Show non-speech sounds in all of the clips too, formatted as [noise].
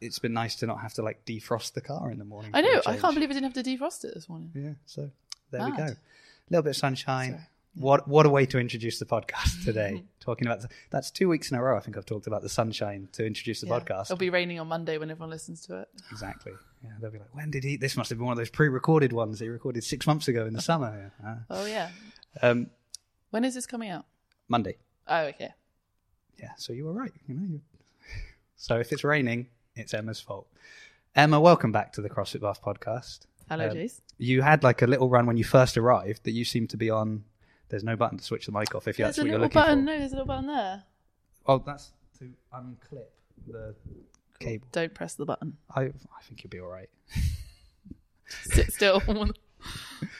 it's been nice to not have to like defrost the car in the morning. I know. I can't believe I didn't have to defrost it this morning. Yeah, so there we go. A little bit of sunshine. Sorry. What what a way to introduce the podcast [laughs] today. Talking about that's two weeks in a row. I think I've talked about the sunshine to introduce the Yeah. podcast. It'll be raining on Monday when everyone listens to it. Exactly. Yeah, they'll be like, when did he? This must have been one of those pre-recorded ones he recorded six months ago in the [laughs] summer. Yeah. Oh yeah. Ah. Um, When is this coming out? Monday. Oh okay. Yeah, so you were right. You know. You... [laughs] So if it's raining, it's Emma's fault. Emma, welcome back to the CrossFit Bath podcast. Hello, Um, Jace. You had like a little run when you first arrived that you seemed to be on. There's no button to switch the mic off if There's that's what you're looking button. for. No, there's a little button there. Oh, that's to unclip the cable. Don't press the button. I I think you'll be all right. [laughs] Sit still. [laughs]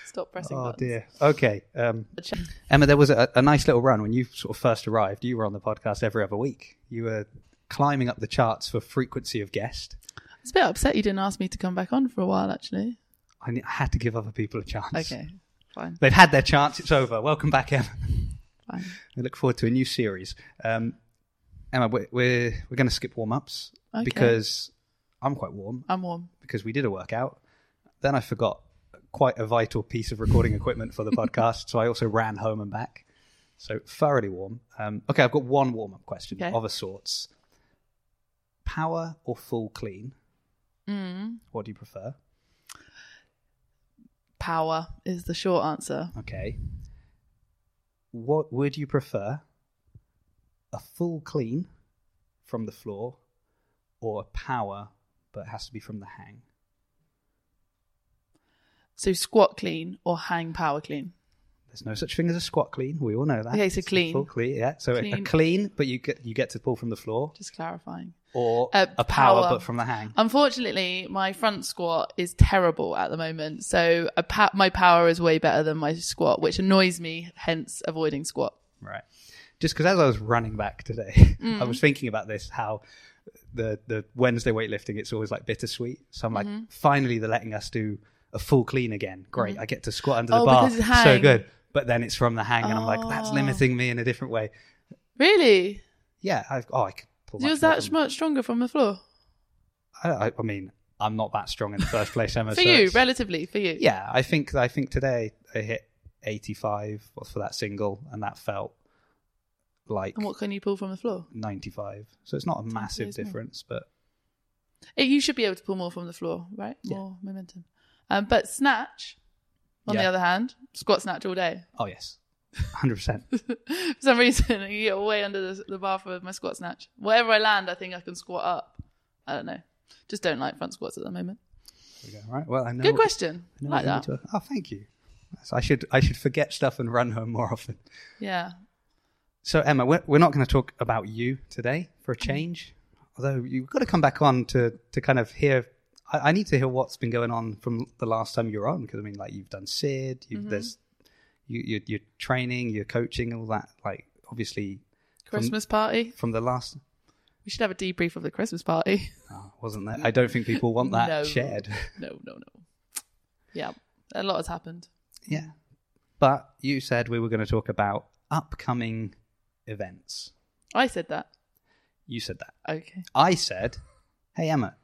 Stop pressing Oh buttons. dear. Okay. Um, Emma, there was a, a nice little run when you sort of first arrived. You were on the podcast every other week. You were climbing up the charts for frequency of guest. I was a bit upset you didn't ask me to come back on for a while. Actually. I ne- I had to give other people a chance. Okay. Fine. They've had their chance. It's over. Welcome back, Emma. Fine. We look forward to a new series. Um, Emma, we're we're, we're going to skip warm ups Okay. because I'm quite warm I'm warm. because we did a workout. Then I forgot quite a vital piece of recording equipment for the [laughs] podcast, so I also ran home and back. So thoroughly warm. Um, okay, I've got one warm up question Okay. of a sorts. Power or full clean? Mm. What do you prefer? Power is the short answer. Okay. What would you prefer? A full clean from the floor or a power but it has to be from the hang? So squat clean or hang power clean. There's no such thing as a squat clean. We all know that. Okay, so It's a clean. Full clean, yeah. So a- a Clean. clean, but you get you get to pull from the floor, Just clarifying. or Uh, a power, power. but from the hang. Unfortunately, my front squat is terrible at the moment. So a pa- my power is way better than my squat, which annoys me, hence avoiding squat. Right. Just because as I was running back today, I Mm. was thinking about this how the the Wednesday weightlifting it's always like bittersweet. So I'm like, Mm-hmm. finally they're letting us do a full clean again. Great, I get to squat under the Oh, bar. because it's So good. But then it's from the hang, and I'm like, that's Oh. limiting me in a different way. Really? Yeah. I've, oh, I could pull. Yours much that from- much stronger from the floor? I, I, I mean, I'm not that strong in the first place, Emma. [laughs] For so you, it's- relatively, for you. Yeah, I think I think today I hit 85 for that single, and that felt like And what can you pull from the floor? 95. So it's not a massive more. difference, but Eh, You should be able to pull more from the floor, right? More momentum. Um, but snatch, on the other hand, squat snatch all day. oh yes, 100. percent [laughs] for some reason, I get way under the, the bar for my squat snatch. Wherever I land, I think I can squat up. I don't know. Just don't like front squats at the moment. Right. Well, I know. Good question. I like that. to- oh, thank you. So I should I should forget stuff and run home more often. Yeah. So Emma, we're, we're not going to talk about you today for a mm. change. Although you've got to come back on to to kind of hear. I, I need to hear what's been going on from the last time you were on because I mean, like you've done Sid, you've, Mm-hmm. there's you you're, you're training, you're coaching, all that. Like obviously Christmas party. from the last. We should have a debrief of the Christmas party. Oh, [laughs] wasn't there? I don't think people want that [laughs] No. shared. [laughs] no, no, no. Yeah. A lot has happened. Yeah. But you said we were going to talk about upcoming events. I said that. You said that. Okay. I said, "Hey Emma,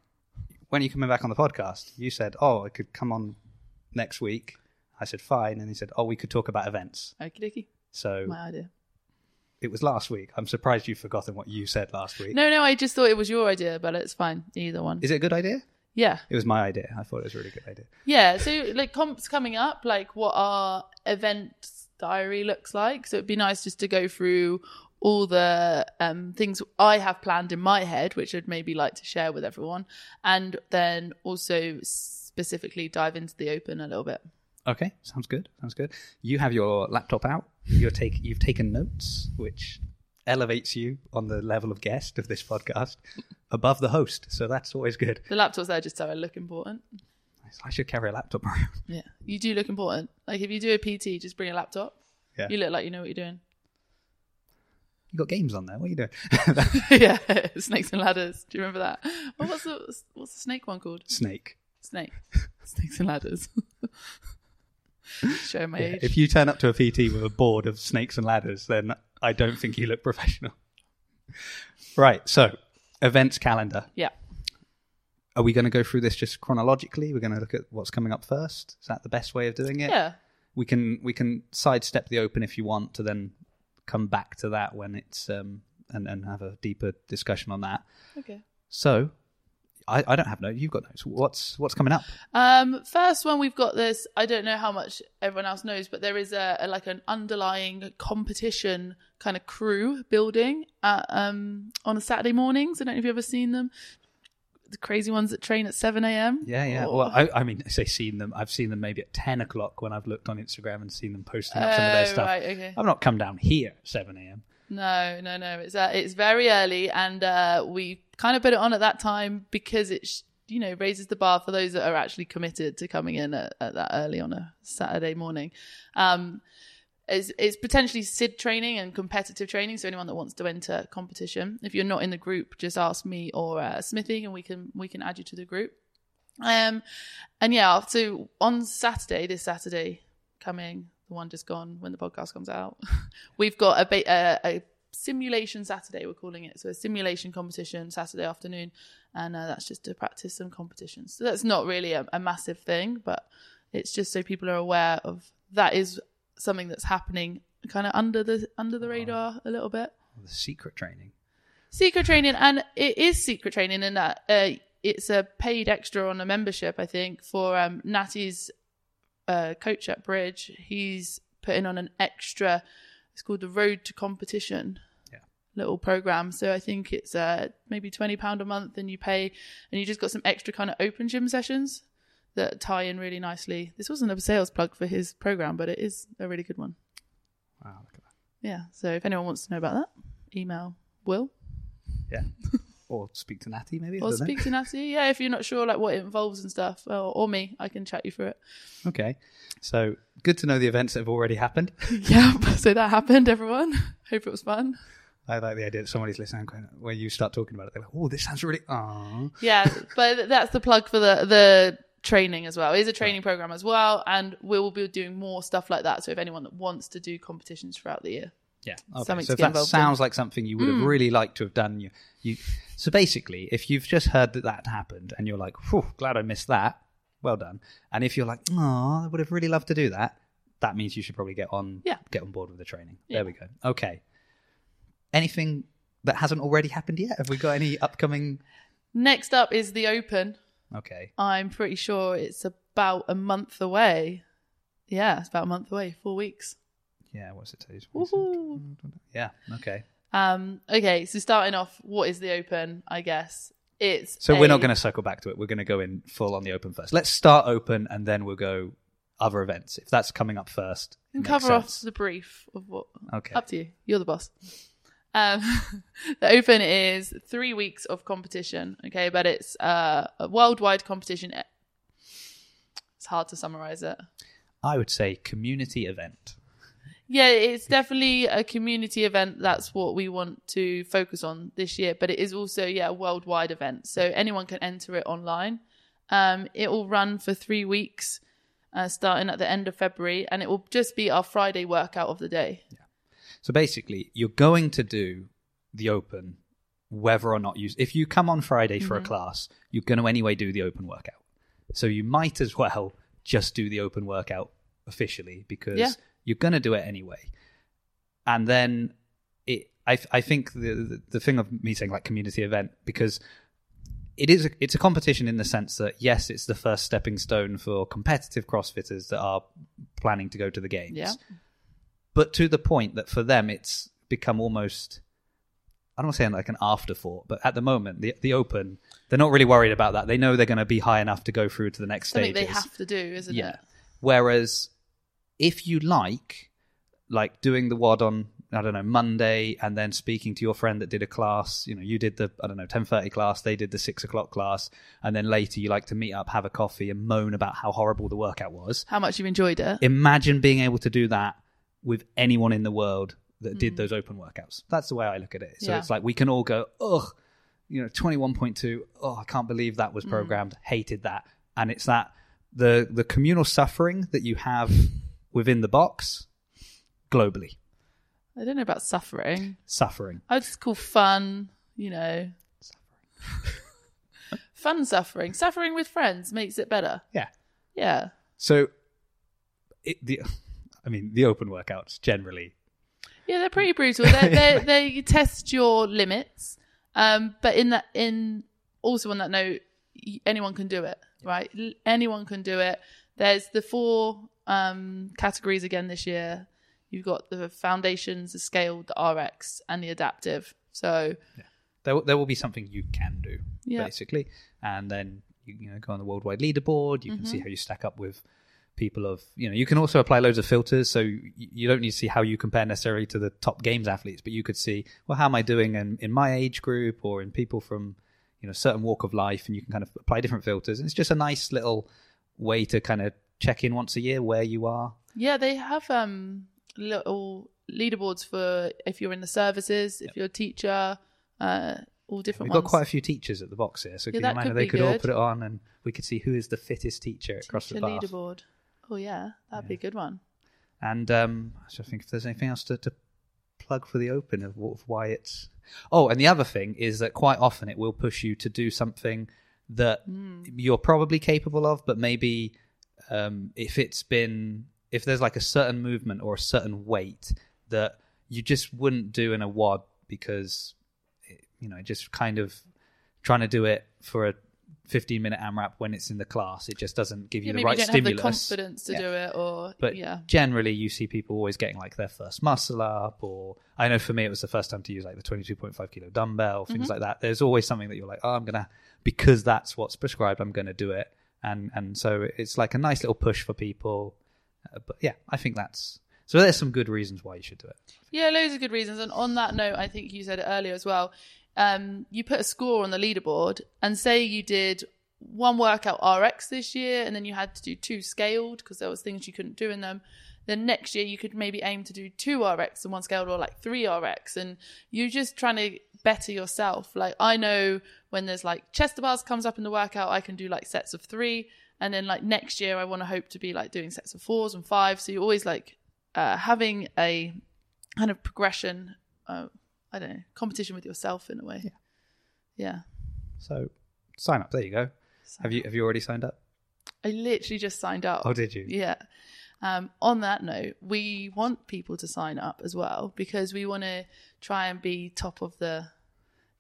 when are you coming back on the podcast?" You said, "Oh, I could come on next week." I said, "Fine," and he said, "Oh, we could talk about events." Okie dokie. So My idea. it was last week. I'm surprised you've forgotten what you said last week. No, no, I just thought it was your idea, but it's fine. Either one. Is it a good idea? yeah. It was my idea. I thought it was a really good idea. Yeah, so like comps coming up, like what our event diary looks like. So it'd be nice just to go through all the um, things I have planned in my head, which I'd maybe like to share with everyone, and then also specifically dive into the open a little bit. Okay, sounds good. Sounds good. You have your laptop out. You're take you've taken notes, which elevates you on the level of guest of this podcast above the host. So that's always good. The laptop's there just so I look important. I should carry a laptop around. Yeah, you do look important. Like if you do a PT, just bring a laptop. Yeah. You look like you know what you're doing. You got games on there. What are you doing? [laughs] [laughs] yeah, [laughs] snakes and ladders. Do you remember that? Well, what's the what's the snake one called? Snake. Snake. Snakes and ladders. Show my Yeah, age. If you turn up to a PT with a board of snakes and ladders, then I don't think you look professional. Right. So, events calendar. yeah. are we going to go through this just chronologically? We're going to look at what's coming up first. Is that the best way of doing it? Yeah. We can we can sidestep the open if you want to then come back to that when it's um and and have a deeper discussion on that. Okay. So, I, I don't have notes. You've got notes. What's what's coming up? Um, first one we've got this. I don't know how much everyone else knows, but there is a, a like an underlying competition kind of crew building at, um on a Saturday mornings. I don't know if you've ever seen them. The crazy ones that train at seven a.m. Yeah, yeah. Or- Well, I, I mean, I say seen them. I've seen them maybe at ten o'clock when I've looked on Instagram and seen them posting up some of their Oh, stuff. right, okay. I've not come down here at seven a.m. No, no, no. It's uh, it's very early, and uh, we kind of put it on at that time because it, sh- you know, raises the bar for those that are actually committed to coming in at, at that early on a Saturday morning. Um, it's, potentially SID training and competitive training. So anyone that wants to enter competition, if you're not in the group, just ask me or uh, Smithy, and we can we can add you to the group. Um, and yeah, so on Saturday, this Saturday coming, the one just gone when the podcast comes out, [laughs] we've got a, ba- a, a simulation Saturday, we're calling it. So a simulation competition Saturday afternoon. And uh, that's just to practice some competitions. So that's not really a, a massive thing, but it's just so people are aware of that is something that's happening kind of under the under the radar a little bit. The secret training. secret training and it is secret training in that uh, it's a paid extra on a membership i think for um natty's uh, coach at bridge. He's putting on an extra it's called the road to competition Yeah. little program. So i think it's uh maybe 20 pound a month and you pay and you just got some extra kind of open gym sessions that tie in really nicely this wasn't a sales plug for his program but it is a really good one Wow, look at that. yeah so if anyone wants to know about that email will Yeah. [laughs] or speak to Natty maybe. Or don't know. speak to Natty. Yeah, if you're not sure like what it involves and stuff, or, or me, I can chat you through it. Okay. So good to know the events that have already happened. [laughs] [laughs] yeah, so that happened, everyone. Hope it was fun. I like the idea that somebody's listening when you start talking about it, they're like, oh, this sounds really. Aww. Yeah, but that's the plug for the the training as well. It is a training program as well, and we will be doing more stuff like that. So if anyone that wants to do competitions throughout the year, Yeah. Okay. Something so to if get that involved in. sounds like something you would have mm. really liked to have done, you, you. So basically, if you've just heard that that happened and you're like, "Whew, glad I missed that," well done. And if you're like, "Oh, I would have really loved to do that," that means you should probably get on, Yeah. get on board with the training. Yeah. There we go. Okay. Anything that hasn't already happened yet? Have we got any upcoming? next up is the Open. Okay. I'm pretty sure it's about a month away. Yeah, it's about a month away, four weeks. Yeah. What's it? Woohoo. Yeah. Okay. Um, okay, so starting off, what is the Open? I guess it's So we're not going to circle back to it. We're going to go in full on the open first. Let's start open and then we'll go other events. If that's coming up first, and cover sense. off the brief of what. Okay. Up to you. You're the boss. Um, [laughs] the Open is three weeks of competition. Okay, but it's uh, a worldwide competition. It's hard to summarize it. I would say community event. Yeah, it's definitely a community event. That's what we want to focus on this year. But it is also, yeah, a worldwide event. So anyone can enter it online. Um, it will run for three weeks, uh, starting at the end of February, and it will just be our Friday workout of the day. So basically, you're going to do the open whether or not you. If you come on Friday for Mm-hmm. a class, you're going to anyway do the open workout. So you might as well just do the open workout officially because Yeah. you're going to do it anyway. And then it, I, I think the, the the thing of me saying like community event because it is a, it's a competition in the sense that yes, it's the first stepping stone for competitive CrossFitters that are planning to go to the games Yeah. But to the point that for them it's become almost I don't want to say like an afterthought, but at the moment the the Open they're not really worried about that. They know they're going to be high enough to go through to the next Something stages. they have to do, isn't yeah. it? Whereas if you like, like doing the WOD on I don't know Monday, and then speaking to your friend that did a class, you know, you did the I don't know ten thirty class, they did the six o'clock class, and then later you like to meet up, have a coffee, and moan about how horrible the workout was How much you enjoyed it. imagine being able to do that with anyone in the world that did hmm. those open workouts. That's the way I look at it. So Yeah. it's like we can all go, ugh, you know, 21.2, oh, I can't believe that was hmm. programmed, hated that. And it's that the the communal suffering that you have within the box globally. I don't know about suffering. Suffering. I would just call fun, you know. Suffering. [laughs] fun suffering. Suffering with friends makes it better. Yeah. Yeah. So, it, the, I mean, the open workouts generally. Yeah, they're pretty brutal. They they [laughs] they test your limits. Um, but in that in also on that note, anyone can do it, right? Anyone can do it. There's the four um categories again this year. You've got the foundations, the scaled, the RX, and the adaptive. So There, there will be something you can do, Yeah. basically, and then you, you know go on the worldwide leaderboard. You can Mm-hmm. see how you stack up with people of you know. You can also apply loads of filters, so you, don't need to see how you compare necessarily to the top games athletes, but you could see well how am I doing in, in my age group or in people from you know certain walk of life, and you can kind of apply different filters. And it's just a nice little way to kind of check in once a year where you are. yeah, they have um little leaderboards for if you're in the services, if you're a teacher, uh, all different We've ones. got quite a few teachers at the box here, so Yeah, can you that imagine could they could all put it on, and we could see who is the fittest teacher at CrossFit Teacher Bath. leaderboard. Oh yeah, that'd be a good one. And um, I think if there's anything else to, to plug for the open of, of why it's. Oh, and the other thing is that quite often it will push you to do something that you're probably capable of, but maybe um, if it's been if there's like a certain movement or a certain weight that you just wouldn't do in a WOD because it, you know just kind of trying to do it for a 15 minute AMRAP when it's in the class, it just doesn't give you Yeah, the maybe right you don't stimulus. have the confidence to Yeah. do it, or But yeah, generally, you see people always getting like their first muscle up, or I know for me, it was the first time to use like the 22.5 kilo dumbbell, things like that. There's always something that you're like, oh, I'm gonna because that's what's prescribed. I'm gonna do it, and and so it's like a nice little push for people. Uh, but yeah, I think that's so. There's some good reasons why you should do it. yeah, loads of good reasons. And on that note, I think you said it earlier as well. Um, you put a score on the leaderboard, and say you did one workout RX this year, and then you had to do two scaled because there was things you couldn't do in them. Then next year you could maybe aim to do two RX and one scaled, or like three RX, and you're just trying to better yourself. Like I know when there's like chest bars comes up in the workout, I can do like sets of three, and then like next year I want to hope to be like doing sets of fours and fives. So you're always like uh, having a kind of progression. Uh, I don't know, competition with yourself in a way. Yeah. So sign up. There you go. Have you have you already signed up? I literally just signed up. Oh, did you? Yeah. Um, on that note, we want people to sign up as well because we want to try and be top of the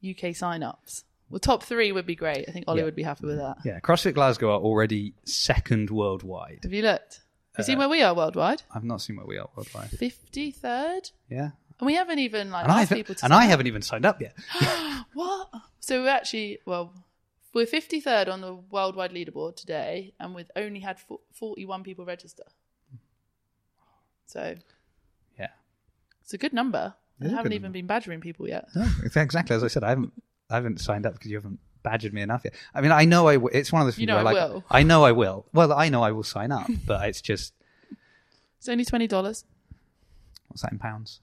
UK sign-ups. Well, top three would be great. I think Ollie Yeah. would be happy with that. Yeah, CrossFit Glasgow are already second worldwide. Have you looked? Have Uh, you seen where we are worldwide? I've not seen where we are worldwide. Fifty third, Yeah, and we haven't even like and asked haven't, people to. and sign I up. haven't even signed up yet. [gasps] What? So we're actually well, we're fifty third on the worldwide leaderboard today, and we've only had forty one people register. So Yeah. it's a good number. It I haven't even number. been badgering people yet. No, exactly as I said. I haven't I haven't signed up because you haven't badgered me enough yet. I mean, I know I. W- it's one of those things You know where I like will. I know I will. Well, I know I will sign up, but it's just [laughs] It's only twenty dollars. what's that in pounds?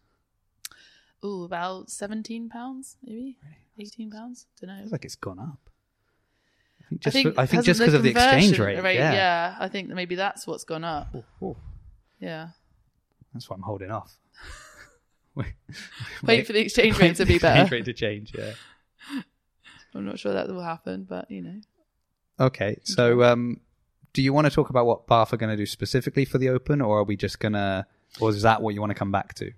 Ooh, about seventeen pounds, maybe eighteen pounds. Don't know. Feels like it's gone up. I think I just think, for- I think because just because of the exchange conversion rate. yeah. yeah, I think that maybe that's what's gone up. Ooh, ooh. Yeah, that's why I'm holding off. [laughs] wait, wait for the exchange rate to be better. Exchange rate to change. Yeah. [laughs] I'm not sure that will happen, but you know. Okay, so um, do you want to talk about what Bath are going to do specifically for the Open, or are we just gonna, or is that what you want to come back to?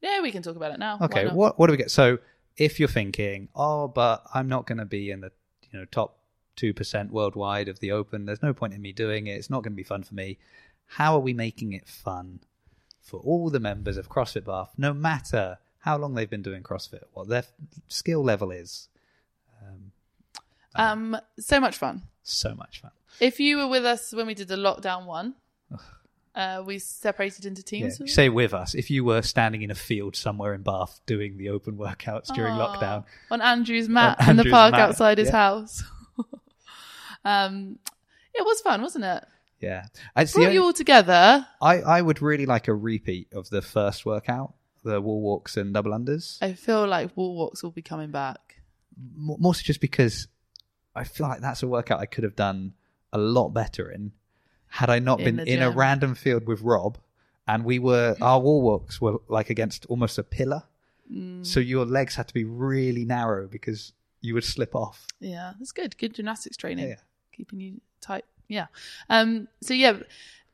Yeah, we can talk about it now. Okay, what what do we get? So if you're thinking, oh, but I'm not going to be in the you know top two percent worldwide of the Open. There's no point in me doing it. It's not going to be fun for me. How are we making it fun for all the members of CrossFit Bath, no matter how long they've been doing CrossFit, what their skill level is? Um, so much fun. So much fun. If you were with us when we did the lockdown one, uh, we separated into Yeah. teams. Say with us if you were standing in a field somewhere in Bath doing the open workouts during Aw. lockdown. on Andrew's mat On in the park mat, outside his yeah. house. [laughs] um, it was fun, wasn't it? Yeah, the Brought only- you all together. I, I would really like a repeat of the first workout, the wall walks and double unders. I feel like wall walks will be coming back. M- More so just because I feel like that's a workout I could have done a lot better in had I not In been in a random field with Rob and we were our wall walks were like against almost a pillar. Mm. So your legs had to be really narrow because you would slip off. Yeah, that's good. Good gymnastics training. Yeah. Keeping you tight. Yeah. Um, so yeah,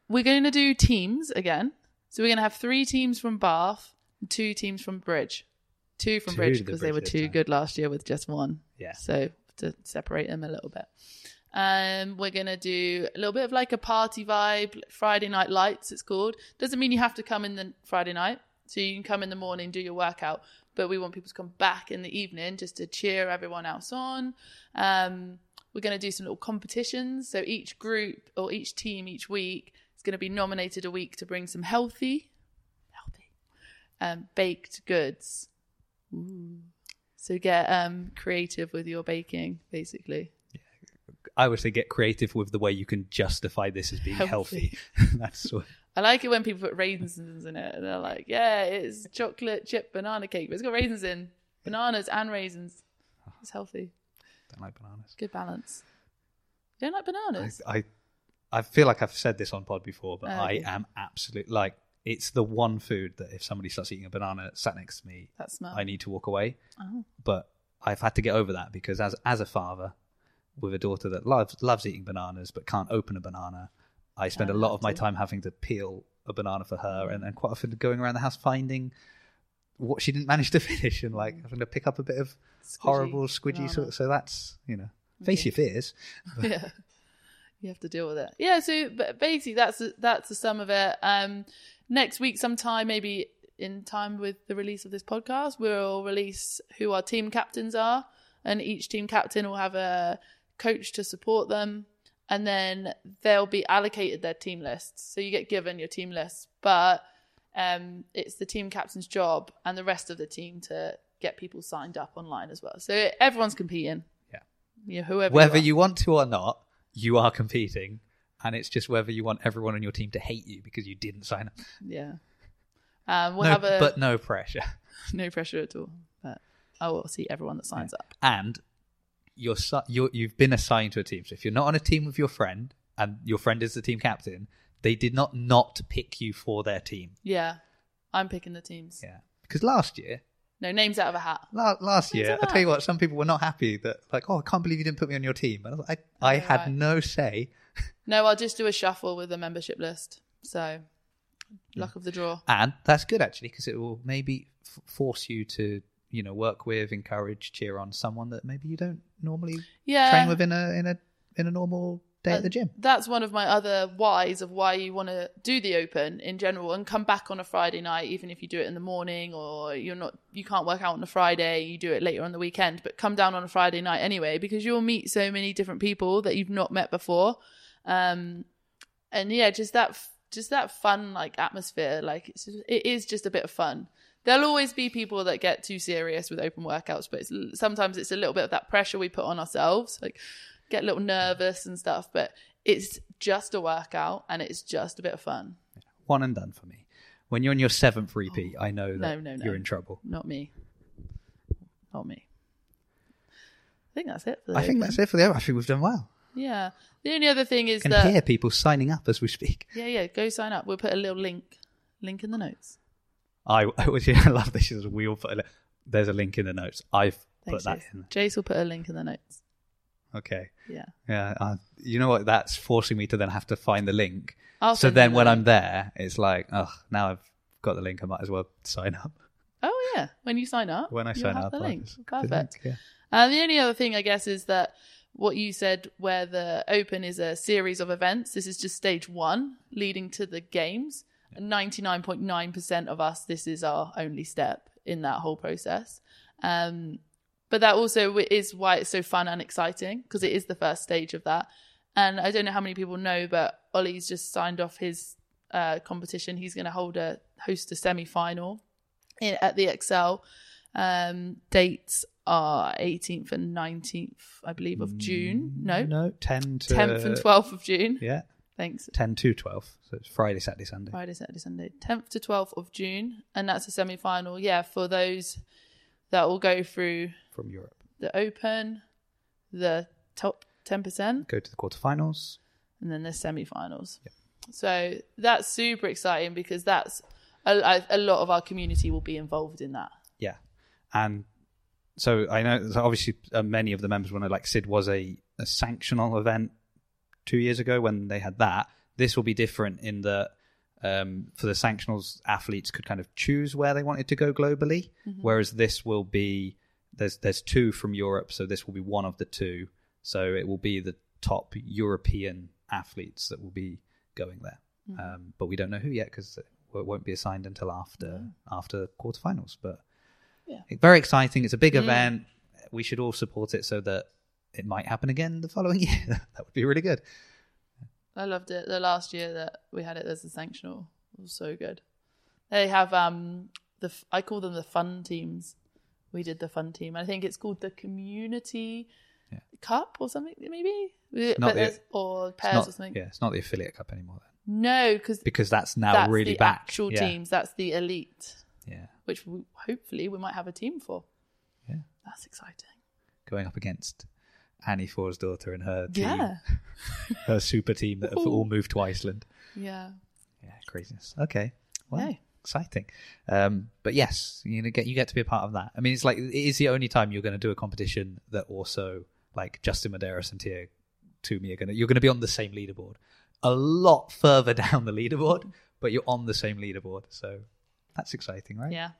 we're going to do teams again. So we're going to have three teams from Bath, two teams from Bridge. Two from Two Bridge the because they were too time. good last year with just one. Yeah. So to separate them a little bit. Um, we're gonna do a little bit of like a party vibe, Friday night lights. It's called. Doesn't mean you have to come in the Friday night. So you can come in the morning, do your workout, but we want people to come back in the evening just to cheer everyone else on. Um, we're going to do some little competitions. So each group or each team each week is going to be nominated a week to bring some healthy, healthy, um, baked goods. Ooh. So get um, creative with your baking, basically. I would say get creative with the way you can justify this as being healthy. Healthy. [laughs] That's what, I like it when people put raisins in it. And they're like, yeah, it's chocolate chip banana cake, but it's got raisins in, bananas and raisins. It's healthy. don't like bananas. Good balance. You don't like bananas? I, I I feel like I've said this on pod before, but Oh, I okay. am absolute like it's the one food that if somebody starts eating a banana sat next to me, that smell. I need to walk away. Oh. But I've had to get over that because as as a father with a daughter that loves loves eating bananas but can't open a banana, I spend a lot of my time having to peel a banana for her, and then quite often going around the house finding what she didn't manage to [laughs] finish and like having to pick up a bit of Squidgy horrible squidgy. So, so that's you know face Okay. your fears. [laughs] [laughs] yeah you have to deal with it yeah so but basically that's that's the sum of it um next week sometime maybe in time with the release of this podcast we'll release who our team captains are and each team captain will have a coach to support them and then they'll be allocated their team lists so you get given your team lists but um it's the team captain's job and the rest of the team to get people signed up online as well so everyone's competing Yeah. yeah whoever whether you, you want to or not, you are competing, and it's just whether you want everyone on your team to hate you because you didn't sign up. Yeah. Um, we'll no, a but no pressure. [laughs] no pressure at all. But I will see everyone that signs up. And you're, you're you've been assigned to a team. So if you're not on a team with your friend and your friend is the team captain, they did not not pick you for their team. Yeah. I'm picking the teams. Yeah, because last year, No names out of a hat. la- last Where's year, I tell you what, some people were not happy that like, oh, I can't believe you didn't put me on your team. And I, like, I, I Oh, had right. no say. [laughs] No, I'll just do a shuffle with the membership list. So luck of the draw. and that's good actually because it will maybe f- force you to you know work with encourage cheer on someone that maybe you don't normally Yeah. train with in a in a in a normal day Uh, at the gym That's one of my other whys of why you want to do the open in general and come back on a Friday night, even if you do it in the morning or you're not, you can't work out on a Friday, you do it later on the weekend, but come down on a Friday night anyway, because you'll meet so many different people that you've not met before. Um, and yeah, just that, just that fun, like atmosphere. Like it's just, it is just a bit of fun. There'll always be people that get too serious with open workouts, but it's, sometimes it's a little bit of that pressure we put on ourselves. Like, get a little nervous and stuff, but it's just a workout and it's just a bit of fun. one and done for me when you're on your seventh oh. repeat i know that No, no, no. you're in trouble Not me. Not me. I think that's it for the i think that's it for the i think we've done well Yeah. The only other thing is can that hear people signing up as we speak yeah, yeah, go sign up. We'll put a little link link in the notes. I [laughs] i yeah, i love this is we all put a, there's a link in the notes i've Thanks, put that Jace. in Jace will put a link in the notes. okay Yeah. yeah uh, you know what that's forcing me to then have to find the link I'll so then when the I'm there, it's like, oh, now I've got the link. I might as well sign up. Oh yeah. When you sign up. When I sign have up, the link. click the Perfect. link, And the only other thing, I guess, is that what you said, where the Open is a series of events, this is just stage one leading to the games. And 99.9% of us, this is our only step in that whole process. Um, but that also is why it's so fun and exciting because it is the first stage of that. And I don't know how many people know, but Ollie's just signed off his uh, competition. He's going to hold a host a semi final at the Excel. Um, dates are 18th and 19th, I believe, of June. No, No, 10 to 10th and 12th of June. Yeah, Thanks. 10 to 12. So it's Friday, Saturday, Sunday. Friday, Saturday, Sunday. 10th to 12th of June. And that's a semi final. Yeah, for those that will go through From Europe. the Open, the top 10%, Go to the quarterfinals. and then the semi-finals. Yeah. So that's super exciting because that's a, a lot of our community will be involved in that. Yeah. And so I know so obviously uh, many of the members want to like Sid was a, a sanctional event two years ago when they had that. This will be different in that um, for the sanctionals, athletes could kind of choose where they wanted to go globally, whereas this will be there's there's two from Europe, so this will be one of the two. So it will be the top European athletes that will be going there, um, but we don't know who yet because it won't be assigned until after after quarterfinals. But Yeah. very exciting. It's a big event. We should all support it so that it might happen again the following [laughs] year. that would be really good. I loved it. The last year that we had it as a sanctional it was so good. They have um the I call them the fun teams. We did the fun team. I think it's called the Community Yeah. Cup or something maybe, not but the- or It's pairs not, or something. yeah, it's not the affiliate cup anymore then, No, because because that's now that's really the back. actual yeah. teams. That's the elite, Yeah, which we, hopefully we might have a team for. Yeah. that's exciting. going up against Annie Thorisdottir and her team, Yeah, [laughs] her super team that have all moved to Iceland. yeah. Yeah, craziness. Okay, well, Yay. exciting. Um, but yes, you know, get you get to be a part of that. I mean, it's like it is the only time you're going to do a competition that also like Justin Medeiros and Tia Toomey are going to you're going to be on the same leaderboard, a lot further [laughs] down the leaderboard, but you're on the same leaderboard. So that's exciting, right? Yeah.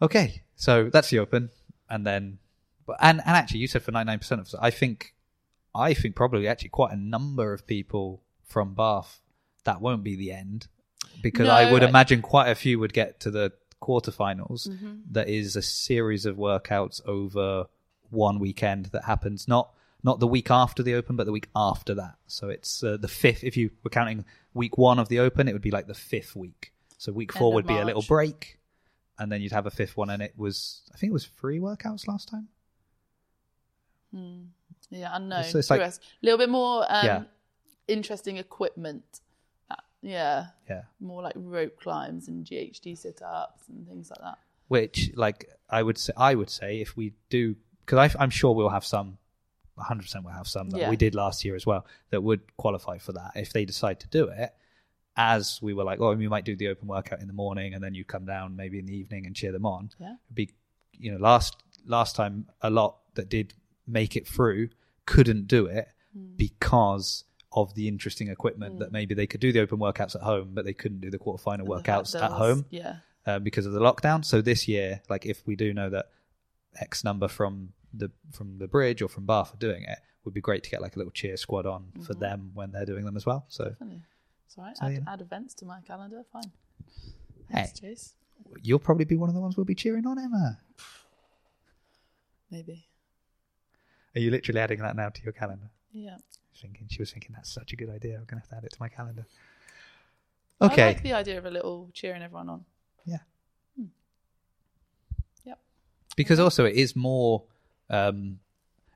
Okay, so that's the open, and then, but and and actually, you said for ninety nine percent of us, I think, I think probably actually quite a number of people from Bath that won't be the end, because I would I- imagine quite a few would get to the quarterfinals. Mm-hmm. That is a series of workouts over one weekend that happens not not the week after the open, but the week after that. So it's uh, the fifth. If you were counting week one of the open, it would be like the fifth week. So week four would be a little break, and then you'd have a fifth one, and it was I think it was three workouts last time. Yeah, unknown. So it's to like- us. a little bit more um, Yeah. interesting equipment. Yeah, Yeah, more like rope climbs and GHD sit ups and things like that. which like I would say I would say if we do because I'm sure we'll have some. 100% we'll have some that Yeah. we did last year as well that would qualify for that if they decide to do it as we were like oh we might do the open workout in the morning and then you come down maybe in the evening and cheer them on Yeah. It'd be you know last last time a lot that did make it through couldn't do it Hmm. because of the interesting equipment that maybe they could do the open workouts at home but they couldn't do the quarterfinal And workouts at home Yeah. uh, because of the lockdown. So this year, like if we do know that X number from the from the bridge or from Bath are doing it, would be great to get like a little cheer squad on for Mm-hmm. them when they're doing them as well. So Funny. It's all right. So, add, yeah. add events to my calendar. Fine. Hey. Chase. you'll probably be one of the ones we'll be cheering on, Emma. Maybe. Are you literally adding that now to your calendar? Yeah. Thinking she was thinking that's such a good idea. I'm gonna have to add it to my calendar. Okay. I like the idea of a little cheering everyone on. Yeah. Hmm. Yep. because also it is more um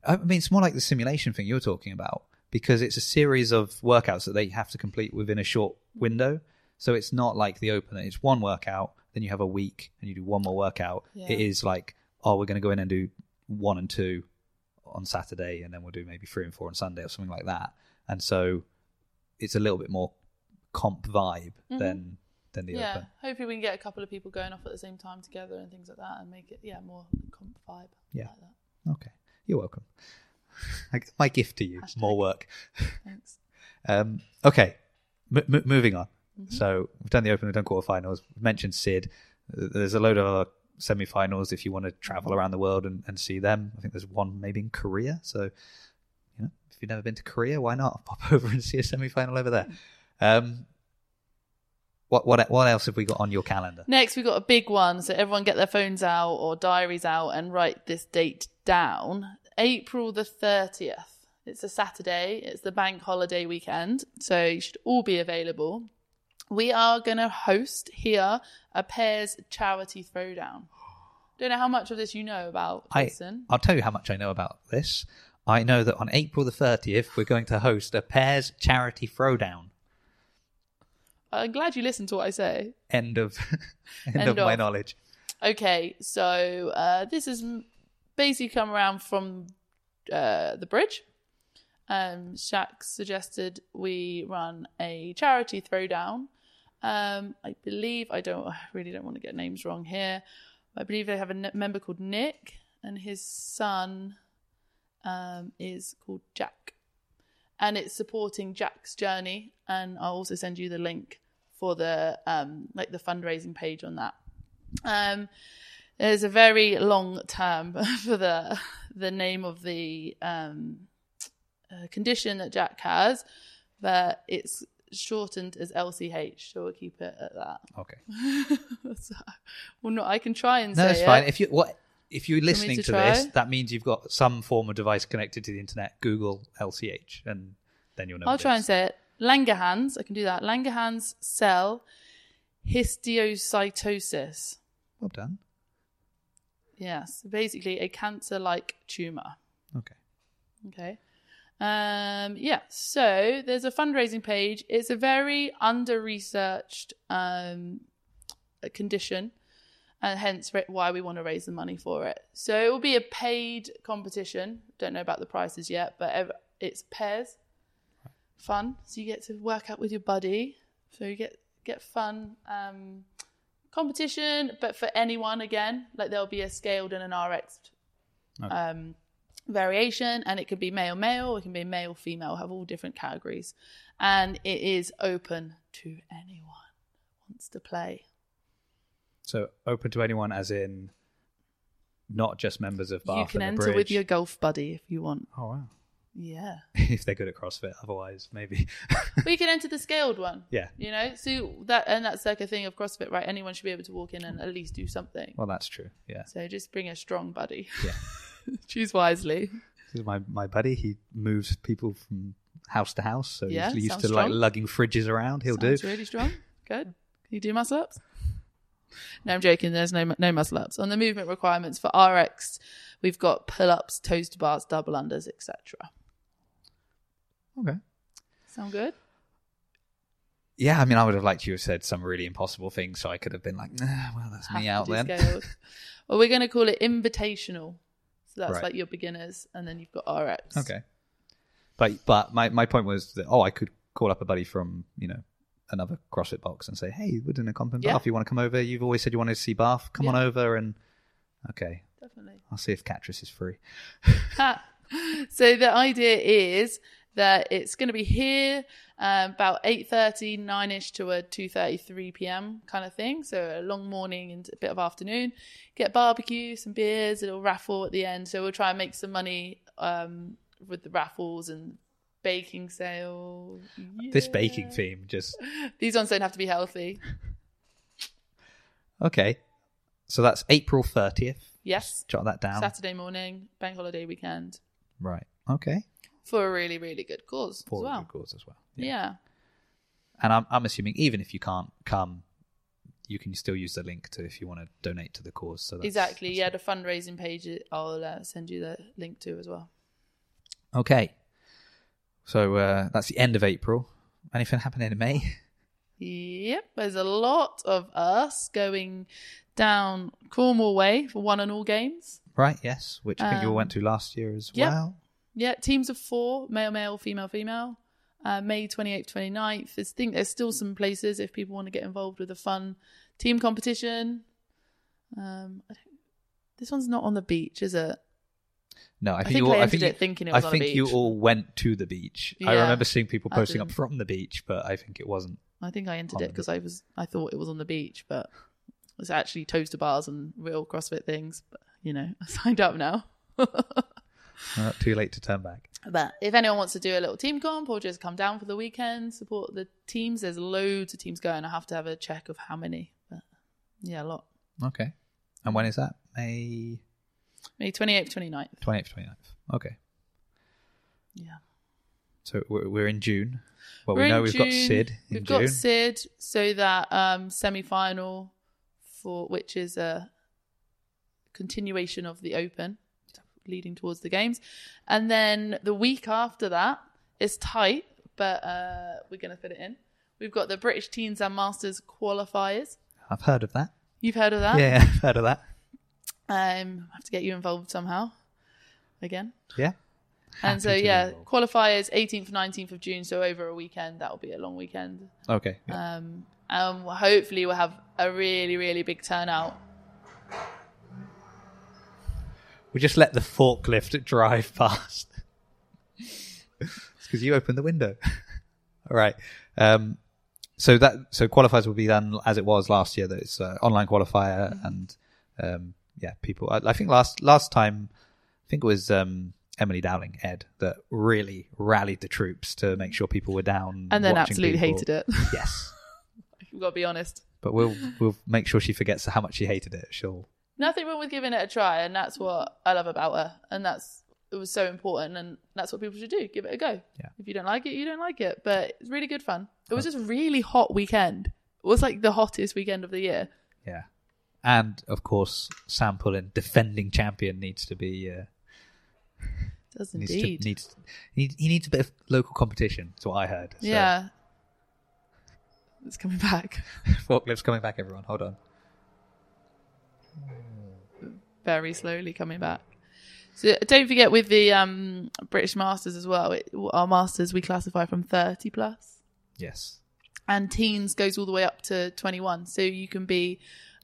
i mean it's more like the simulation thing you're talking about because it's a series of workouts that they have to complete within a short window so it's not like the opener. it's one workout then you have a week and you do one more workout Yeah. it is like oh we're going to go in and do one and two on saturday and then we'll do maybe three and four on sunday or something like that and so it's a little bit more comp vibe than than the Mm-hmm. yeah. open Hopefully we can get a couple of people going off at the same time together and things like that and make it, yeah, more comp vibe. Yeah. Like that. okay you're welcome [laughs] Like, my gift to you more work Thanks. [laughs] Um, okay, m- m- moving on. So we've done the Open, we've done quarterfinals. We've mentioned Sid. There's a load of other semi-finals if you want to travel around the world and, and see them. I think there's one maybe in Korea. So, you know, if you've never been to Korea, why not [laughs] pop over and see a semi-final over there? Um, what what what else have we got on your calendar? Next, we've got a big one. So everyone get their phones out or diaries out and write this date down. April the 30th. It's a Saturday. It's the bank holiday weekend. So you should all be available. We are going to host here a pairs charity throwdown. Don't know how much of this you know about, I, Jason. I'll tell you how much I know about this. I know that on April the 30th, we're going to host a pairs charity throwdown. I'm glad you listened to what I say. End of [laughs] end, End of my knowledge. Okay, so uh, this is m- basically come around from uh, the bridge. Um, Shaq suggested we run a charity throwdown. Um, I believe I don't I really don't want to get names wrong here, I believe they have a n- member called Nick, and his son um, is called Jack. And it's supporting Jack's journey. And I'll also send you the link for the um, like the fundraising page on that. Um, there's a very long term [laughs] for the the name of the um, uh, condition that Jack has, but it's shortened as LCH, so we'll keep it at that. Okay. [laughs] so, well, no, I can try and No, say that's it. fine. If you what if you're listening to to, this, that means you've got some form of device connected to the internet. Google LCH, and then you'll know. I'll try and say it. Langerhans, I can do that. Langerhans cell histiocytosis. Well done. Yes, basically a cancer-like tumor. Okay. Okay. Um, yeah, so there's a fundraising page. It's a very under researched um, condition, and hence why we want to raise the money for it. So it will be a paid competition. Don't know about the prices yet, but it's pairs. Fun. So you get to work out with your buddy. So you get get fun um, competition, but for anyone again, like there'll be a scaled and an RX Okay. um, variation, and it could be male male, it can be male female, have all different categories, and it is open to anyone who wants to play. So open to anyone, as in not just members of Bath you can enter with your golf buddy if you want. Oh wow! Yeah, [laughs] if they're good at CrossFit, otherwise maybe. we [laughs] can enter the scaled one. yeah. You know, so that and that's like a thing of CrossFit, right? Anyone should be able to walk in and at least do something. Well, that's true. Yeah. So just bring a strong buddy. Yeah. [laughs] [laughs] Choose wisely. This is my my buddy. He moves people from house to house, so Yeah, he's used to like lugging fridges around. He'll Sounds do. really strong. Good. Can you do muscle ups? [laughs] No, I'm joking. There's no no muscle ups on the movement requirements for RX. We've got pull ups, toes-to-bars, double unders, etc. Okay. Sound good? Yeah, I mean, I would have liked you to have said some really impossible things, so I could have been like, nah, well, that's me to out then. [laughs] well, we're going to call it invitational. So that's Right. like your beginners, and then you've got RX. Okay. But but my, my point was that oh I could call up a buddy from you know another CrossFit box and say hey we're doing a comp in Yeah. Bath you want to come over you've always said you wanted to see Bath come on Yeah. over and okay Definitely. I'll see if Catrice is free so the idea is that it's going to be here um, about 8.30 9ish to a 2.30 3 p.m kind of thing. So a long morning and a bit of afternoon. Get barbecue some beers a little raffle at the end. So we'll try and make some money um, with the raffles and baking sale. This baking theme just [laughs] these ones don't have to be healthy. [laughs] Okay. So that's April 30th yes. Jot that down. Saturday morning bank holiday weekend. Right. Okay for a really really good cause for as well good cause as well yeah. and I'm, I'm assuming even if you can't come you can still use the link to if you want to donate to the cause so that's, exactly. that's- Yeah, the fundraising page. I'll uh, send you the link to as well. Okay. So uh, that's the end of April. Anything happening in May? [laughs] Yep, there's a lot of us going down Cornwall Way for one and all games. Right, yes. Which I think you all Um, went to last year as yep. well. Yeah, teams of four, male, male, female, female. Uh, May 28th, 29th. I think there's still some places if people want to get involved with a fun team competition. Um, I this one's not on the beach, is it? No, I I think, think you all, I I think, it you, thinking it was on a think you all went to the beach. I remember seeing people posting up from the beach, but I think it wasn't. I think I entered it because I was I thought it was on the beach, but it's actually toes-to-bars and real CrossFit things. But you know, [laughs] I signed up now. [laughs] Uh, too late to turn back. but if anyone wants to do a little team comp or just come down for the weekend, support the teams. There's loads of teams going. I have to have a check of how many, but yeah, a lot. Okay. And when is that? May May 28th, 29th. 28th, 29th. Okay. Yeah. So we're, in June. Well, We're we know we've got Sid in We've June. got Sid, so that um, semi final for which is a continuation of the Open, leading towards the games, and then the week after that is tight, but uh, we're going to fit it in. We've got the British Teens and Masters qualifiers. I've heard of that. You've heard of that? Yeah, [laughs] I've heard of that. Um, I have to get you involved somehow. Again. Yeah. And so yeah, qualifiers 18th, 19th of June. So over a weekend, that'll be a long weekend. Okay. yeah. Um, um, hopefully we'll have a really, really big turnout. We just let the forklift [laughs] drive past. it's because you opened the window. [laughs] All right. Um, so that so qualifiers will be done as it was last year. That it's uh, online qualifier and um, yeah, people. I, I think last last time, I think it was um, Emily Dowling, Ed, that really rallied the troops to make sure people were down and then absolutely people. hated it. Yes, We've got to be honest. but we'll we'll make sure she forgets how much she hated it. She'll Nothing wrong with giving it a try, and that's what I love about her. And that's it was so important, and that's what people should do. Give it a go. Yeah. If you don't like it, you don't like it. But it's really good fun. It was just really hot weekend. It was like the hottest weekend of the year. yeah. And of course, Sam Pullen, defending champion, needs to be uh, Does needs indeed. to needs he, he needs a bit of local competition. That's what I heard. So, Yeah. It's coming back [laughs] forklifts coming back. Everyone, hold on. Very slowly coming back. So don't forget with the um, British Masters as well. It, our Masters we classify from thirty plus. Yes. and teens goes all the way up to 21 so you can be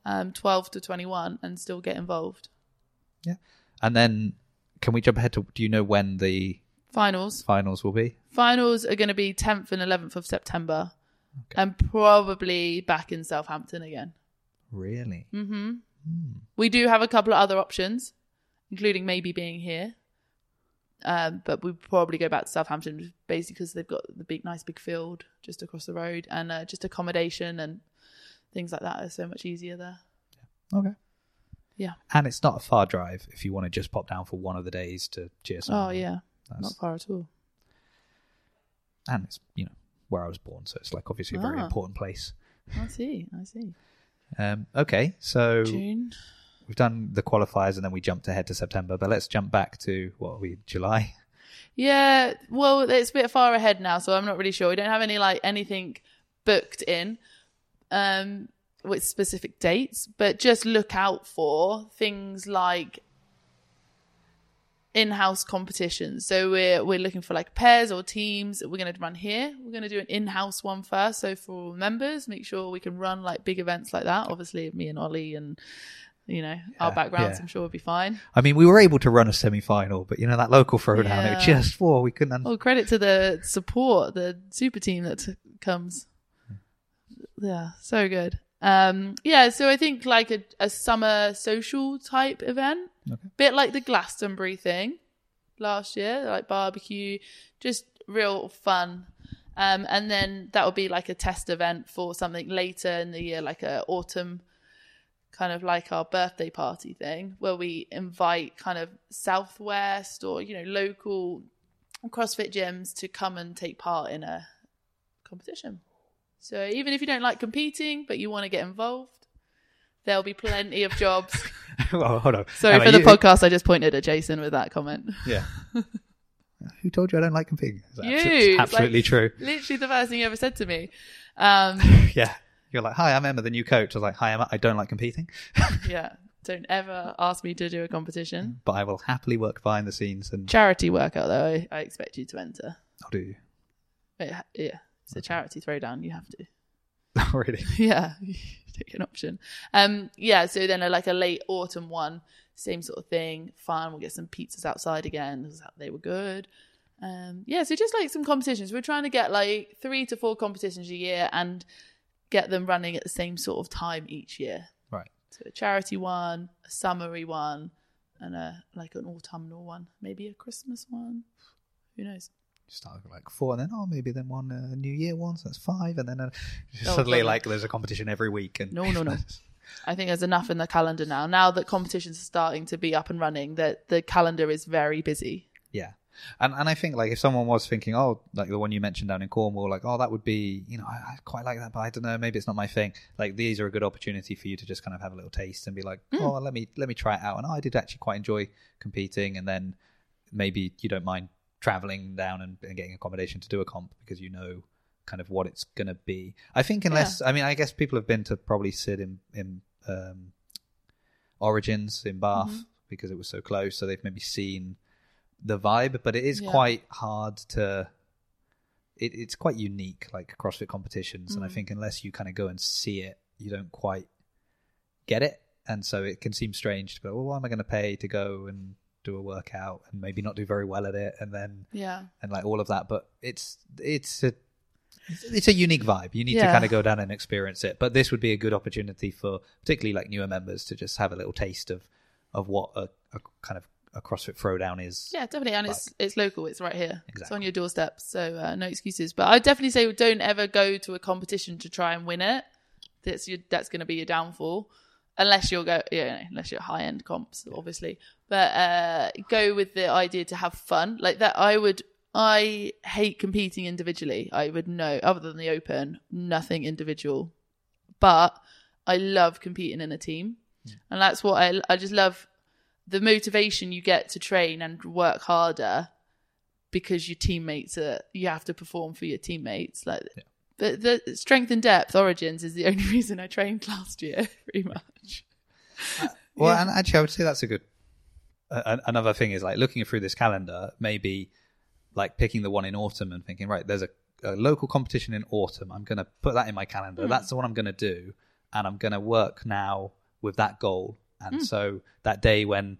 um, 12 to 21 and still get involved Yeah, And then, can we jump ahead to? Do you know when the finals finals will be? finals are going to be 10th and 11th of september Okay. and probably back in southampton again Really? Hmm we do have a couple of other options including maybe being here um, but we probably go back to Southampton basically because they've got the big, nice big field just across the road, and uh, just accommodation and things like that are so much easier there. Yeah. Okay. Yeah. And it's not a far drive if you want to just pop down for one of the days to cheer Oh yeah, That's- not far at all. And it's you know where I was born, so it's like obviously a very Ah. important place. I see. I see. Um, okay, so June. we've done the qualifiers and then we jumped ahead to September, but let's jump back to what are we July? Yeah. Well, it's a bit far ahead now, so I'm not really sure. We don't have any like anything booked in, um, with specific dates. But just look out for things like in-house competitions. So we're we're looking for like pairs or teams. that We're going to run here. We're going to do an in-house one first. So for members, make sure we can run like big events like that. Obviously, me and Ollie and you know our backgrounds, yeah. I'm sure will be fine. I mean, we were able to run a semi-final, but you know that local throwdown, Yeah. it just whoa, we couldn't. Un- Well, credit to the support, the super team that t- comes. Hmm. Yeah, so good. Um, yeah, so I think like a, a summer social type event, Okay. bit like the Glastonbury thing last year, like barbecue, just real fun. Um, and then that would be like a test event for something later in the year, like a autumn kind of like our birthday party thing where we invite kind of southwest or you know local CrossFit gyms to come and take part in a competition. So even if you don't like competing but you want to get involved, there'll be plenty of jobs. [laughs] well, hold on. Sorry Emma, for the you- podcast. I just pointed at Jason with that comment. Yeah. [laughs] Who told you I don't like competing? It's You, abso- it's absolutely like- true. Literally the first thing you ever said to me. [laughs] Um, Yeah. You're like, hi, I'm Emma, the new coach. I was like, hi, Emma, I don't like competing, yeah, don't ever ask me to do a competition. but I will happily work behind the scenes and Charity workout though, I, I expect you to enter. I'll do you. It, yeah, it's a charity throwdown. You have to. [laughs] really? [laughs] yeah, take an option. Um, yeah, so then a, like a late autumn one, same sort of thing. Fun. We'll get some pizzas outside again. They were good. Um, yeah, so just like some competitions. We're trying to get like three to four competitions a year and get them running at the same sort of time each year. Right. So a charity one, a summery one, and a like an autumnal one, maybe a Christmas one. Who knows? Start with like four, and then oh, maybe then one uh, New Year one, so that's five, and then uh, Oh, [laughs] suddenly no. like there's a competition every week. And No, no, no. [laughs] I think there's enough in the calendar now. Now that competitions are starting to be up and running, that the calendar is very busy. Yeah. And and I think like if someone was thinking, oh, like the one you mentioned down in Cornwall, like oh, that would be, you know, I, I quite like that, but I don't know, maybe it's not my thing. Like these are a good opportunity for you to just kind of have a little taste and be like, Hmm. oh, let me let me try it out. And oh, I did actually quite enjoy competing, and then maybe you don't mind traveling down and, and getting accommodation to do a comp because you know kind of what it's going to be. I think unless I mean, I guess people have been to probably sit in in um, Origins in Bath Mm-hmm. because it was so close, so they've maybe seen the vibe, but it is Yeah. quite hard to. It, it's quite unique, like CrossFit competitions, Mm. and I think unless you kind of go and see it, you don't quite get it, and so it can seem strange to go, well, why am I going to pay to go and do a workout and maybe not do very well at it, and then Yeah. and like all of that. But it's it's a it's a unique vibe. You need to kind of go down and experience it. But this would be a good opportunity for particularly like newer members to just have a little taste of of what a, a kind of a CrossFit throwdown is. Yeah, definitely, and it's it's local. It's right here. It's on your doorstep, so uh, no excuses. But I definitely say don't ever go to a competition to try and win it. That's your that's going to be your downfall, unless you're go yeah unless you're high end comps, obviously. But uh, go with the idea to have fun like that. I would. I hate competing individually. I would know, other than the open, nothing individual. But I love competing in a team, and that's what I I just love the motivation you get to train and work harder because your teammates are you have to perform for your teammates like the, the strength and depth origins is the only [laughs] reason i trained last year [laughs] pretty much Well, Yeah. and actually, I would say that's a good. Uh, another thing is like looking through this calendar, maybe like picking the one in autumn and thinking, right, there's a, a local competition in autumn. I'm going to put that in my calendar. Hmm. That's the one I'm going to do, and I'm going to work now with that goal. And so that day when,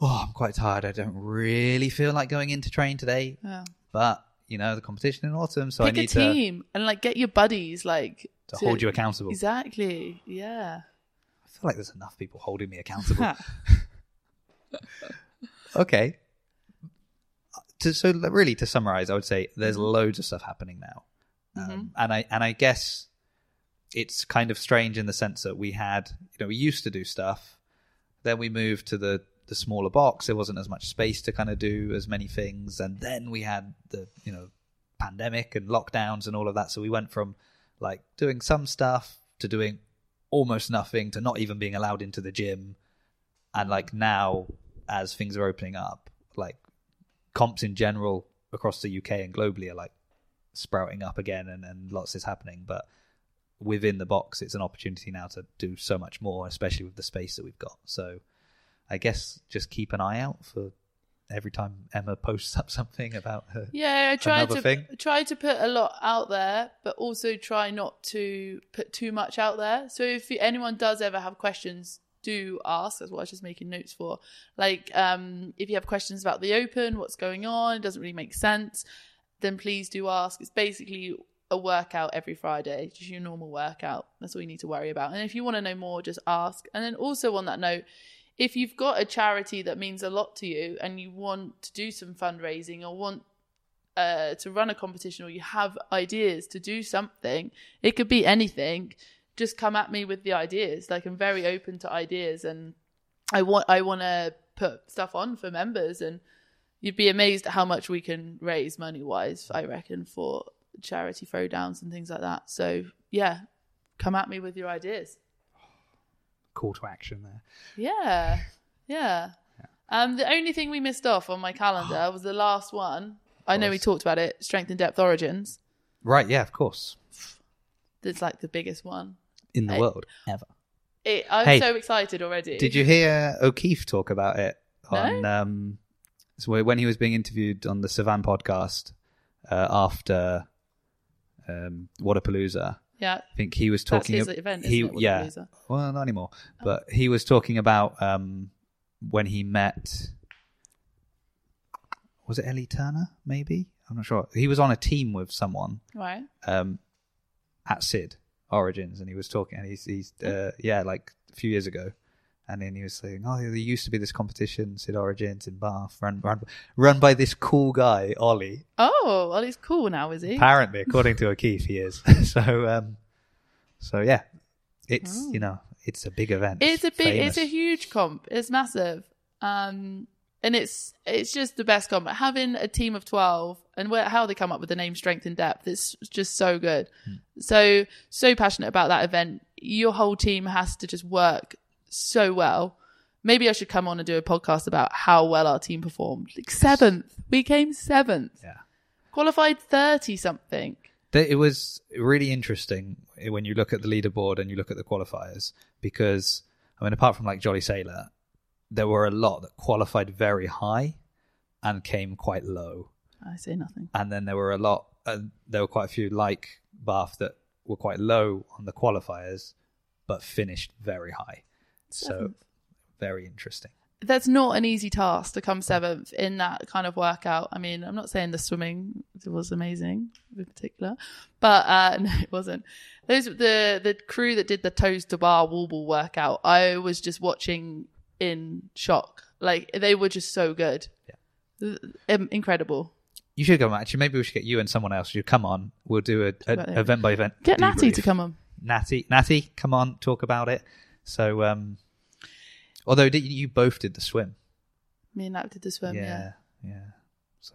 oh, I'm quite tired. I don't really feel like going in to train today, yeah. but you know the competition in autumn, so I pick a need to, team and like get your buddies like to hold you accountable. exactly yeah I feel like there's enough people holding me accountable. [laughs] [laughs] Okay. To, so really, to summarize, I would say there's Mm-hmm. loads of stuff happening now, um, and I and I guess it's kind of strange in the sense that we had, you know, we used to do stuff, then we moved to the the smaller box. There wasn't as much space to kind of do as many things, and then we had the you know pandemic and lockdowns and all of that. So we went from like doing some stuff to doing almost nothing to not even being allowed into the gym and like now as things are opening up like comps in general across the uk and globally are like sprouting up again and, and lots is happening but within the box it's an opportunity now to do so much more especially with the space that we've got so i guess just keep an eye out for every time emma posts up something about her yeah i try to thing? try to put a lot out there but also try not to put too much out there. So if anyone does ever have questions do ask. That's what i was just making notes for. Like um if you have questions about the open what's going on it doesn't really make sense then please do ask. It's basically a workout every friday just your normal workout. That's all you need to worry about. And if you want to know more just ask. And then also on that note if you've got a charity that means a lot to you and you want to do some fundraising or want uh, to run a competition or you have ideas to do something, it could be anything. Just come at me with the ideas. Like I'm very open to ideas, and I want I want to put stuff on for members, and you'd be amazed at how much we can raise money wise. I reckon for charity throwdowns and things like that. So yeah, come at me with your ideas. Call to action there. Yeah, yeah. Um, the only thing we missed off on my calendar [gasps] was the last one. I know we talked about it, strength and depth origins. right yeah of course That's like the biggest one. in the world ever It, I'm Hey, so excited already. Did you hear O'Keefe talk about it No. on um, so when he was being interviewed on the Sevan podcast uh, after um, Wodapalooza? Yeah, I think he was that's talking. his ab- event. he it, yeah, well not anymore, but he was talking about um, when he met. Was it Ellie Turner? Maybe I'm not sure. He was on a team with someone Right. um, at Sid Origins, and he was talking, and he's, he's uh, yeah, like a few years ago, and then he was saying, "Oh, there used to be this competition, Sid Origins in Bath, run run run by this cool guy, Ollie. Oh, Ollie's cool now, is he? Apparently, according to O'Keefe, he is. [laughs] so, um, so yeah, it's you know, it's a big event. Oh. it's a big, famous. it's a huge comp. It's massive. Um, and it's it's just the best comp. Having a team of twelve and where, how they come up with the name Strength and Depth, it's just so good. Hmm. So so passionate about that event. Your whole team has to just work so well. Maybe I should come on and do a podcast about how well our team performed. Like seventh, we came seventh. Yeah. Qualified thirty something. It was really interesting when you look at the leaderboard and you look at the qualifiers because I mean, apart from like Jolly Sailor, there were a lot that qualified very high and came quite low, I say nothing. and then there were a lot, uh, there were quite a few like Bath that were quite low on the qualifiers but finished very high. So very interesting. that's not an easy task to come seventh in that kind of workout. I mean, I'm not saying the swimming was amazing in particular, but uh, [laughs] no, it wasn't. Those the the crew that did the toes to bar wall ball workout. I was just watching in shock. Like they were just so good. Yeah, incredible. You should come. Actually, maybe we should get you and someone else. You come on. We'll do a, a event by event. Get Natty to come on. Natty, Natty, come on, talk about it. So, um, although did, you both did the swim. Me and Nat did the swim. Yeah, yeah. yeah. So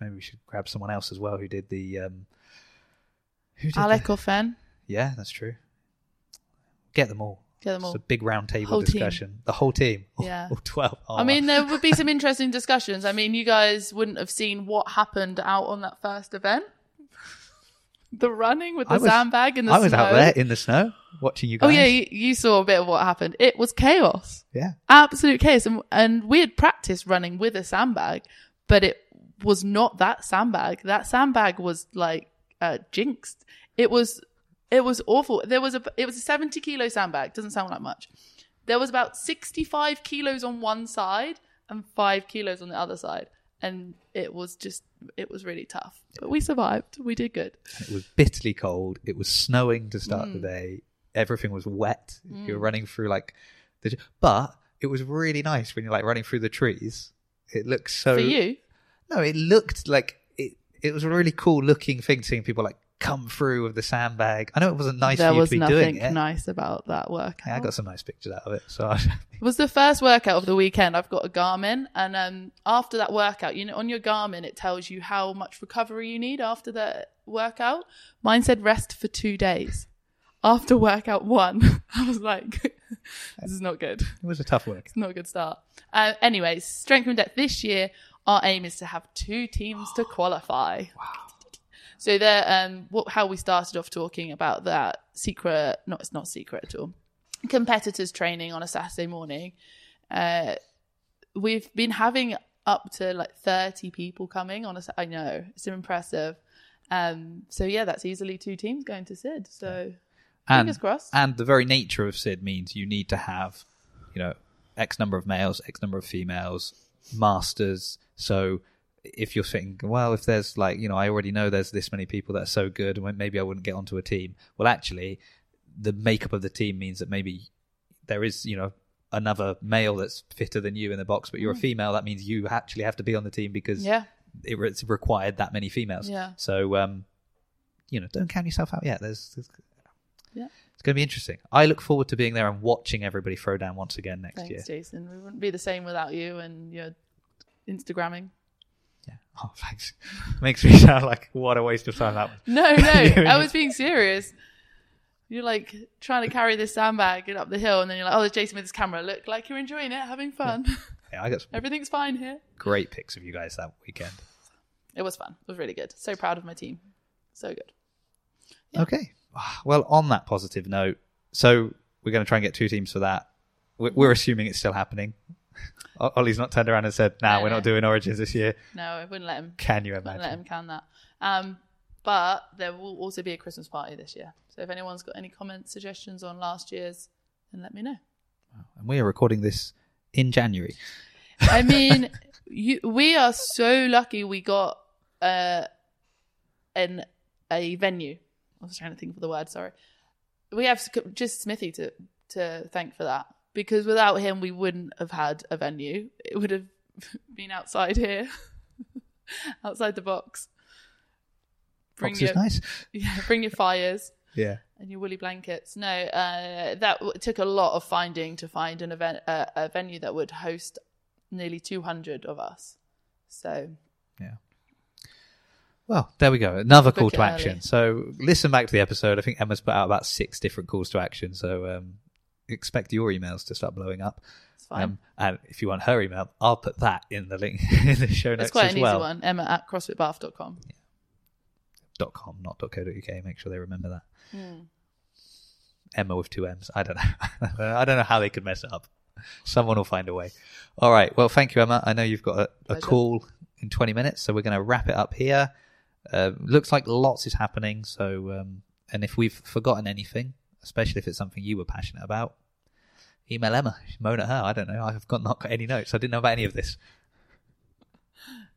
maybe we should grab someone else as well who did the. Um, who did Alec the, or Fen. Yeah, that's true. Get them all. Get them all. It's a big round table whole discussion. Team. The whole team. [laughs] Yeah. All 12. Oh, I mean, there would be [laughs] some interesting discussions. I mean, you guys wouldn't have seen what happened out on that first event. The running with the was, sandbag in the snow. I was snow. out there in the snow watching you guys. Oh yeah, you, you, saw a bit of what happened. It was chaos. Yeah. Absolute chaos. And, and we had practiced running with a sandbag, but it was not that sandbag. That sandbag was like uh, jinxed. It was it was awful. There was a it was a 70 kilo sandbag. Doesn't sound like much. There was about 65 kilos on one side and five kilos on the other side, and it was just it was really tough. But we survived. We did good. It was bitterly cold. It was snowing to start mm. the day. Everything was wet. Mm. You were running through like the but it was really nice when you're like running through the trees. It looks so For you? No, it looked like it it was a really cool looking thing seeing people like come through with the sandbag. I know it wasn't nice there for you was to be doing it. nice about that workout. Yeah, I got some nice pictures out of it. So [laughs] it was the first workout of the weekend. I've got a Garmin, and um, after that workout, you know, on your Garmin, it tells you how much recovery you need after the workout. Mine said rest for two days. After workout one, [laughs] I was like, [laughs] "This is not good." It was a tough work. It's not a good start. Uh, anyways, strength and depth this year. Our aim is to have two teams to qualify. Wow. So there, um, what, how we started off talking about that secret, not it's not secret at all, competitors training on a Saturday morning. Uh, we've been having up to like 30 people coming on a, I know it's impressive. Um, so yeah, that's easily two teams going to Sid. So and, fingers crossed. And the very nature of Sid means you need to have, you know, X number of males, X number of females, masters. So if you're thinking, well, if there's like, you know, I already know there's this many people that are so good, and maybe I wouldn't get onto a team. Well, actually, the makeup of the team means that maybe there is, you know, another male that's fitter than you in the box, but you're mm. a female. That means you actually have to be on the team because yeah. it, it's required that many females. Yeah. So, um, you know, don't count yourself out yet. There's, there's yeah. It's going to be interesting. I look forward to being there and watching everybody throw down once again next Thanks, year. Jason. We wouldn't be the same without you and your Instagramming. Yeah. Oh, [laughs] thanks. Makes me sound like what a waste of time that was. No, no, [laughs] I was being serious. You're like trying to carry this sandbag up the hill, and then you're like, "Oh, there's Jason with his camera. Look, like you're enjoying it, having fun. [laughs] Yeah, I got everything's fine here." Great pics of you guys that weekend. It was fun. It was really good. So proud of my team. So good. Yeah. Okay. Well, on that positive note, so we're going to try and get two teams for that. We're assuming it's still happening. Ollie's not turned around and said, "Nah, no, we're no. not doing Origins this year." No, I wouldn't let him. Can you imagine? Let him can that. Um, but there will also be a Christmas party this year. So if anyone's got any comments, suggestions on last year's, then let me know. And we are recording this in January. I [laughs] mean, you, we are so lucky we got uh, an a venue. I was trying to think of the word. Sorry, we have just Smithy to to thank for that because without him, we wouldn't have had a venue. It would have [laughs] been outside here, [laughs] outside the box. Bring box your, is nice. [laughs] Yeah, bring your fires. yeah. And your woolly blankets. No, uh, that w- took a lot of finding to find an event, uh, a venue that would host nearly 200 of us. So, yeah. Well, there we go. Another call to action. So listen back to the episode. I think Emma's put out about six different calls to action. So um, expect your emails to start blowing up. It's fine. Um, and if you want her email, I'll put that in the link [laughs] in the show notes It's quite as an well. easy one. Emma at crossfitbath.com. Yeah. Dot com, not dot .co.uk. Make sure they remember that. Mm. Emma with two M's. I don't know. [laughs] I don't know how they could mess it up. Someone will find a way. All right. Well, thank you, Emma. I know you've got a, a call in 20 minutes, so we're going to wrap it up here. Uh, looks like lots is happening. So, um, and if we've forgotten anything, especially if it's something you were passionate about, email Emma, moan at her. I don't know. I've got not got any notes. I didn't know about any of this.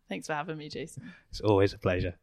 Thanks for having me, Jason. It's always a pleasure.